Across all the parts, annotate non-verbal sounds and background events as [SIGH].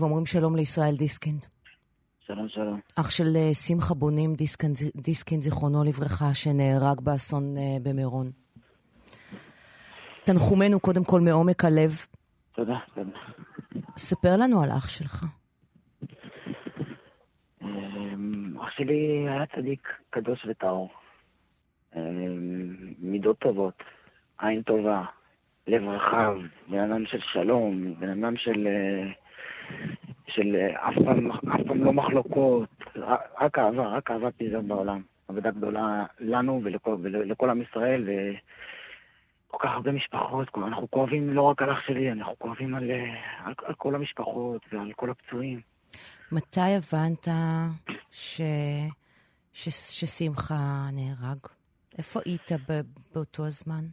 ואומרים שלום לישראל דיסקינד. שלום, שלום. אח של אה, שמחה בונים דיסקינד, דיסקינד, זיכרונו לברכה, שנהרג באסון אה, במירון. תנחומינו קודם כל מעומק הלב. תודה, תודה. ספר לנו על אח שלך. אמ, אח שלי היה צדיק קדוש וטהור. אמ, מידות טובות, עין טובה, לב רחב, בן אדם של שלום, בן אדם של... אה, של אה, אף פעם, אף פעם לא מחלוקות, רק אהבה, רק אהבה פיזר בעולם. עבודה גדולה לנו ולכל, ולכל עם ישראל, וכל כך הרבה משפחות. אנחנו כואבים לא רק על אח שלי, אנחנו כואבים על, אה, על, על כל המשפחות ועל כל הפצועים. מתי הבנת ש... ש... ששמחה נהרג? איפה היית באותו הזמן?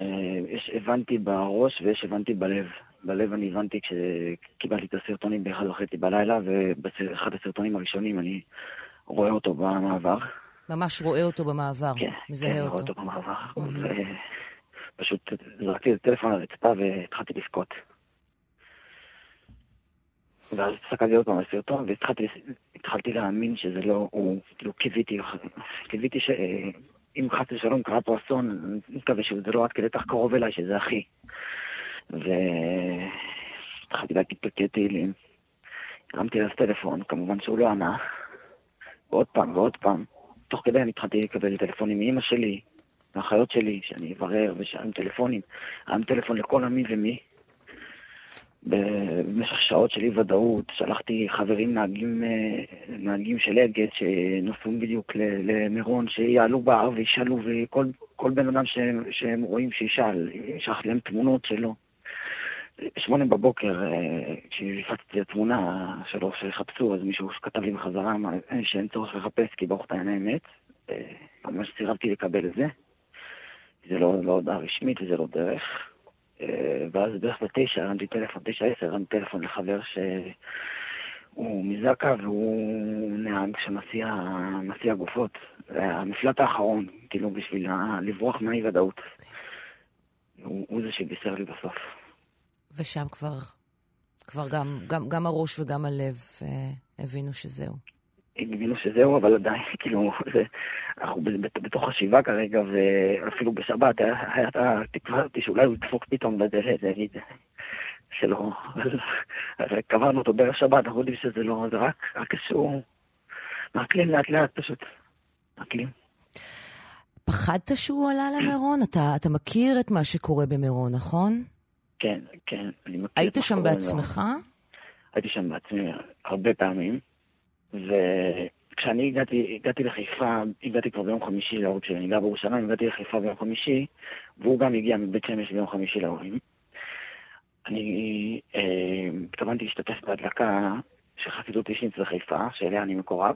אה, יש הבנתי בראש ויש הבנתי בלב. בלב אני הבנתי כשקיבלתי את הסרטונים באחד וחצי בלילה, ובאחד הסרטונים הראשונים אני רואה אותו במעבר. ממש רואה אותו במעבר, כן, מזהה כן, אותו. רואה אותו במעבר. Mm-hmm. ופשוט זרקתי את הטלפון על הרצפה והתחלתי לבכות. ואז הסתכלתי עוד פעם על הסרטון, והתחלתי להאמין שזה לא הוא, כאילו קיוויתי, קיוויתי שאם חס ושלום קרה פה אסון, אני מקווה שזה לא עד כדי כך קרוב אליי, שזה אחי. להגיד פרקי תהילים. הרמתי אליו טלפון, כמובן שהוא לא ענה. ועוד פעם ועוד פעם. תוך כדי אני התחלתי לקבל טלפונים מאימא שלי, מהאחיות שלי, שאני אברר ושארים טלפונים. הרם טלפון לכל המי ומי. במשך שעות של אי ודאות, שלחתי חברים נהגים, אה, נהגים של אגד שנוסעים בדיוק למירון, שיעלו בהר וישאלו, וכל בן אדם שהם, שהם רואים שישאל, שלחתי להם תמונות שלו. בשמונה בבוקר, אה, כשהפצתי התמונה שלו שיחפשו, אז מישהו כתב לי בחזרה שאין צורך לחפש כי ברוך אתה עיני אמת. ממש סירבתי לקבל את זה. זה לא, לא הודעה רשמית וזה לא דרך. אה, ואז בערך בתשע הרמתי טלפון, תשע עשר הרמתי טלפון לחבר שהוא מזקה והוא נהג שמסיע גופות. זה המפלט האחרון, כאילו בשביל לברוח מהאי ודאות. הוא, הוא זה שבישר לי בסוף. ושם כבר, כבר גם, גם, גם הראש וגם הלב אה, הבינו שזהו. הבינו שזהו, אבל עדיין, [LAUGHS] כאילו, זה, אנחנו בתוך השבעה כרגע, ואפילו בשבת הייתה תקווה אותי שאולי הוא ידפוק פתאום בדלת, ויגיד שלא, קברנו אותו בערב שבת, אנחנו יודעים שזה לא, זה רק, רק איזשהו, מעכלים לאט לאט פשוט, מעכלים. פחדת שהוא עלה למירון? אתה, אתה מכיר את מה שקורה במירון, נכון? כן, כן, אני מכיר. היית שם בעצמך? הייתי שם בעצמי הרבה פעמים, וכשאני הגעתי, הגעתי לחיפה, הגעתי כבר ביום חמישי להורים שלי, אני גר בירושלים, הגעתי לחיפה ביום חמישי, והוא גם הגיע מבית שמש ביום חמישי להורים. אני אה, התכוונתי להשתתף בהדלקה של חסידות אישית בחיפה, שאליה אני מקורב,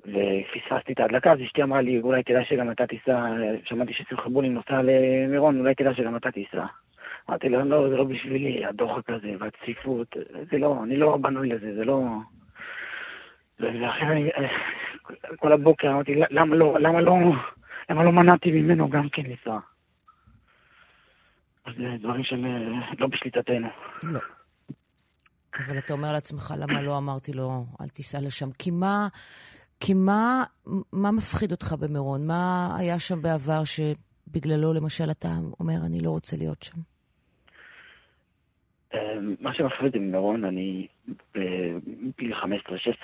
ופספסתי את ההדלקה, אז אשתי אמרה לי, אולי כדאי שגם אתה תיסע, שמעתי ששמחה בונים נוסע למירון, אולי כדאי שגם אתה תיסע. אמרתי לו, לא, זה לא בשבילי, הדוחק הזה והצפיפות, זה לא, אני לא בנוי לזה, זה לא... ולכן אני, כל הבוקר אמרתי, למה לא, למה לא, למה לא מנעתי ממנו גם כן לנסוע? אז זה דברים שהם לא בשליטתנו. לא. אבל אתה אומר לעצמך, למה לא אמרתי לו, אל תיסע לשם? כי מה, כי מה, מה מפחיד אותך במירון? מה היה שם בעבר שבגללו, למשל, אתה אומר, אני לא רוצה להיות שם? מה שמפריד עם מירון, אני בגיל 15-16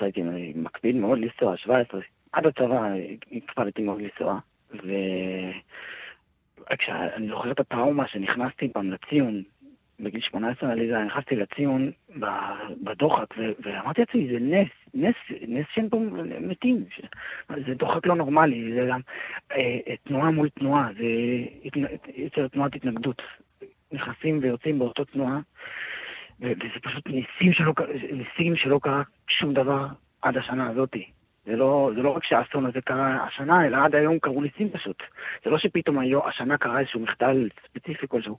הייתי מקפיד מאוד לנסוע, 17, עד הצבא הקפדתי מאוד לנסוע. וכשאני זוכר את הטראומה שנכנסתי פעם לציון, בגיל 18 עליזה, נכנסתי לציון בדוחק, ואמרתי לעצמי, זה נס, נס, נס שאין פה מתים. זה דוחק לא נורמלי, זה גם אה, תנועה מול תנועה, זה יוצר תנועת התנגדות. נכנסים ויוצאים באותו תנועה, וזה פשוט ניסים שלא, ניסים שלא קרה שום דבר עד השנה הזאתי. זה לא, זה לא רק שהאסון הזה קרה השנה, אלא עד היום קרו ניסים פשוט. זה לא שפתאום היו, השנה קרה איזשהו מחדל ספציפי כלשהו.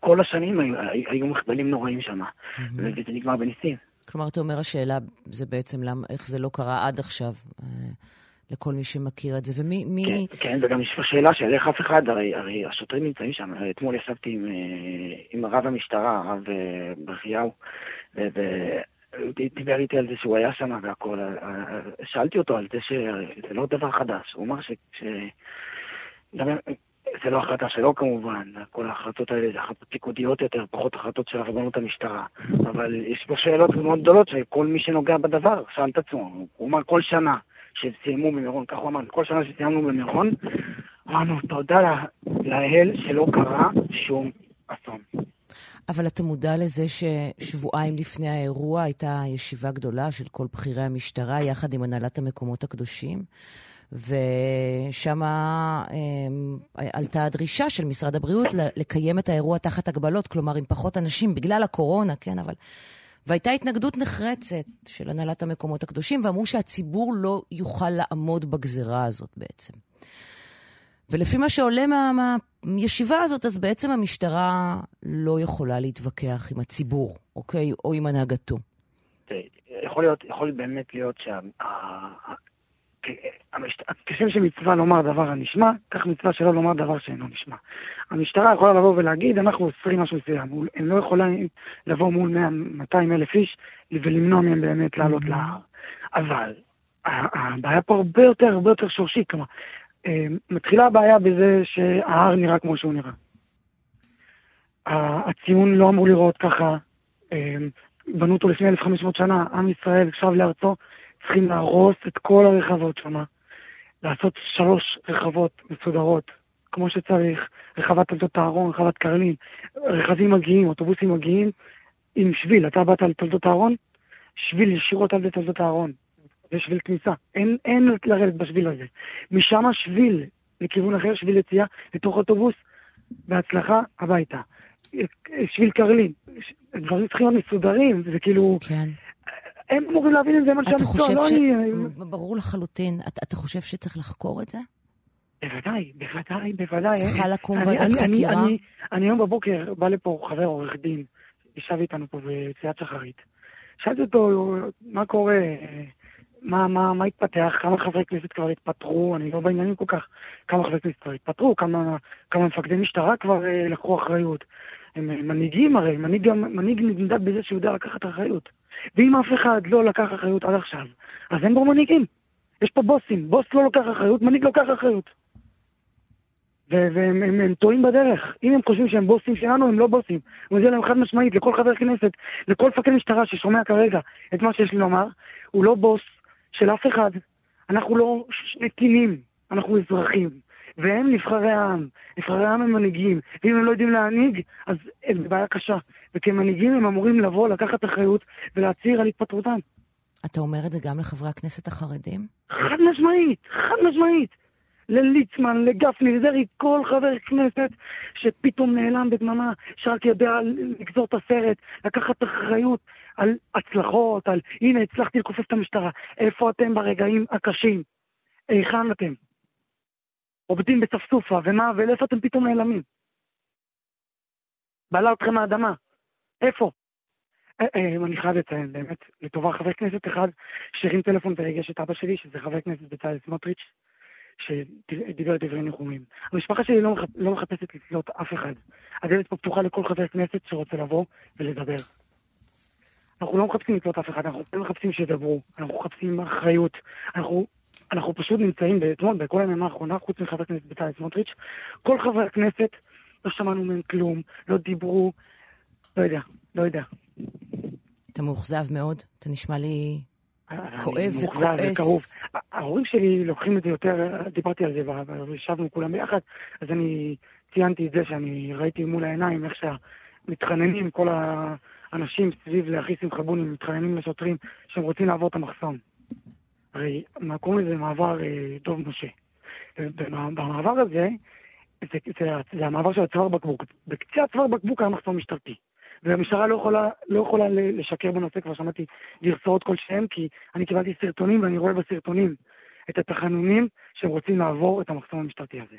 כל השנים היו, היו מחדלים נוראים שם, mm-hmm. וזה נגמר בניסים. כלומר, אתה אומר, השאלה זה בעצם למה, איך זה לא קרה עד עכשיו. אה, לכל מי שמכיר את זה. ומי... מי... כן, כן, וגם יש פה שאלה של איך אף אחד, הרי, הרי השוטרים נמצאים שם. אתמול ישבתי עם, עם רב המשטרה, הרב ברכיהו, דיבר איתי על זה שהוא היה שם והכל. שאלתי אותו על זה שזה לא דבר חדש. הוא אמר ש... ש... זה לא החלטה שלו כמובן, כל ההחלטות האלה זה החלטות פיקודיות יותר, פחות החלטות של הרבנות המשטרה. אבל יש פה שאלות מאוד גדולות שכל מי שנוגע בדבר שאל את עצמו. הוא אמר כל שנה שסיימו במירון, כך הוא אמר, כל שנה שסיימנו במירון, אמרנו תודה לאל שלא קרה שום אסון. אבל אתה מודע לזה ששבועיים לפני האירוע הייתה ישיבה גדולה של כל בכירי המשטרה יחד עם הנהלת המקומות הקדושים? ושם אמ, עלתה הדרישה של משרד הבריאות לקיים את האירוע תחת הגבלות, כלומר עם פחות אנשים, בגלל הקורונה, כן, אבל... והייתה התנגדות נחרצת של הנהלת המקומות הקדושים, ואמרו שהציבור לא יוכל לעמוד בגזרה הזאת בעצם. ולפי מה שעולה מה, מהישיבה הזאת, אז בעצם המשטרה לא יכולה להתווכח עם הציבור, אוקיי? או עם הנהגתו. יכול להיות, יכול באמת להיות שה... כשם שמצווה לומר דבר הנשמע, כך מצווה שלא לומר דבר שאינו נשמע. המשטרה יכולה לבוא ולהגיד, אנחנו אוסרים משהו מסוים. הם לא יכולים לבוא מול 100-200 אלף איש ולמנוע מהם באמת לעלות mm-hmm. להר. אבל הבעיה פה הרבה יותר, הרבה יותר שורשית. כלומר, אה, מתחילה הבעיה בזה שההר נראה כמו שהוא נראה. הציון לא אמור לראות ככה. אה, בנו אותו לפני 1,500 שנה, עם ישראל שב לארצו, צריכים להרוס את כל הרחבות שם, לעשות שלוש רחבות מסודרות, כמו שצריך, רחבת תולדות אהרון, רחבת קרלין, רכבים מגיעים, אוטובוסים מגיעים עם שביל. אתה באת לתולדות אהרון, שביל ישירות על תולדות אהרון. זה שביל כניסה. אין, אין לרדת בשביל הזה. משם שביל לכיוון אחר, שביל יציאה, לתוך אוטובוס, בהצלחה, הביתה. שביל קרלין. דברים צריכים להיות מסודרים, זה כאילו... כן. הם אמורים להבין את זה, הם אנשי המקצוע, לא אני... ברור לחלוטין. אתה, אתה חושב שצריך לחקור את זה? בוודאי, בוודאי, בוודאי. צריכה לקום ועדת חקירה? אני, היום בבוקר בא לפה חבר עורך דין, ישב איתנו פה ביציאת שחרית. שאלתי אותו, מה קורה, מה, מה, מה התפתח, כמה חברי כנסת כבר התפטרו, אני לא בעניינים כל כך, כמה חברי כנסת כבר התפטרו, כמה, כמה מפקדי משטרה כבר אה, לקחו אחריות. הם מנהיגים הרי, מנהיג, מנהיג נמדד בזה שהוא יודע לקחת אחריות. ואם אף אחד לא לקח אחריות עד עכשיו, אז אין בו מנהיגים. יש פה בוסים, בוס לא לוקח אחריות, מנהיג לוקח אחריות. והם הם, הם טועים בדרך. אם הם חושבים שהם בוסים שלנו, הם לא בוסים. אני מודיע להם חד משמעית, לכל חבר כנסת, לכל מפקד משטרה ששומע כרגע את מה שיש לי לומר, הוא לא בוס של אף אחד. אנחנו לא נתינים, אנחנו אזרחים. והם נבחרי העם. נבחרי העם הם מנהיגים. ואם הם לא יודעים להנהיג, אז הם בבעיה קשה. וכמנהיגים הם אמורים לבוא, לקחת אחריות ולהצהיר על התפטרותם. אתה אומר את זה גם לחברי הכנסת החרדים? חד משמעית, חד משמעית. לליצמן, לגפני, לדרעי, כל חבר כנסת שפתאום נעלם בדממה, שרק יודע לגזור את הסרט, לקחת אחריות על הצלחות, על הנה הצלחתי לכופף את המשטרה. איפה אתם ברגעים הקשים? היכן אתם? עובדים בספסופה, ומה, ולאיפה אתם פתאום נעלמים? בעלה אתכם מהאדמה. איפה? אה, אה, אני חייב לציין, באמת, לטובה חבר כנסת אחד שהרים טלפון וריגש את אבא שלי, שזה חבר כנסת בצלאל סמוטריץ', שדיבר דברי ניחומים. המשפחה שלי לא, לא מחפשת לתלות אף אחד. הדלת פה פתוחה לכל חבר כנסת שרוצה לבוא ולדבר. אנחנו לא מחפשים לתלות אף אחד, אנחנו לא מחפשים שידברו, אנחנו מחפשים אחריות, אנחנו, אנחנו פשוט נמצאים אתמול, בכל הימים האחרונה, חוץ מחבר הכנסת בצלאל סמוטריץ', כל חברי הכנסת, לא שמענו מהם כלום, לא דיברו, לא יודע, לא יודע. אתה מאוכזב מאוד? אתה נשמע לי כואב וכועס. ההורים שלי לוקחים את זה יותר, דיברתי על זה, וישבנו כולם ביחד, אז אני ציינתי את זה שאני ראיתי מול העיניים איך שהמתחננים, כל האנשים סביב לאחי שמחה בוני, מתחננים לשוטרים שהם רוצים לעבור את המחסום. הרי קוראים לזה מעבר אה, דוב משה. במעבר הזה, זה, זה, זה המעבר של הצוואר בקבוק. בקצה הצוואר בקבוק היה מחסום משטרתי. והמשטרה לא יכולה, לא יכולה לשקר בנושא, כבר שמעתי גרסאות כלשהם, כי אני קיבלתי סרטונים ואני רואה בסרטונים את התחנונים שהם רוצים לעבור את המחסום המשטרתי הזה.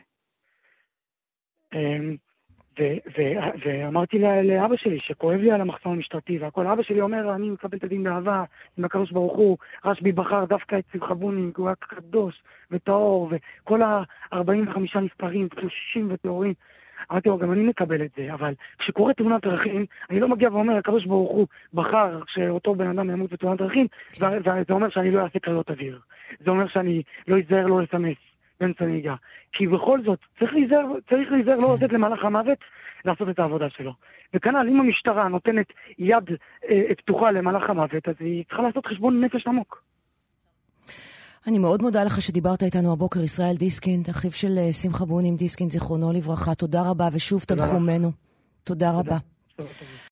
אמ, ואמרתי לאבא שלי שכואב לי על המחסום המשטרתי והכל, אבא שלי אומר, אני מקבל את הדין באהבה, עם הקדוש ברוך הוא, רשב"י בחר דווקא את שמחה בונינג, הוא היה קדוש וטהור, וכל ה-45 נספרים, קדושים וטהורים. אמרתי לו, גם אני מקבל את זה, אבל כשקורית תאונת דרכים, אני לא מגיע ואומר, הקדוש ברוך הוא בחר שאותו בן אדם ימות בתאונת דרכים, כן. וזה אומר שאני לא אעשה כריות אוויר. זה אומר שאני לא אזהר לא לסמס באמצע נהיגה. כי בכל זאת, צריך להיזהר, צריך להיזהר לא כן. לתת למהלך המוות לעשות את העבודה שלו. וכנ"ל, אם המשטרה נותנת יד אה, פתוחה למהלך המוות, אז היא צריכה לעשות חשבון נפש עמוק. אני מאוד מודה לך שדיברת איתנו הבוקר, ישראל דיסקינד, אחיו של אה, שמחה בונים דיסקינד, זיכרונו לברכה. תודה רבה, ושוב תנחומינו. תודה רבה. תודה.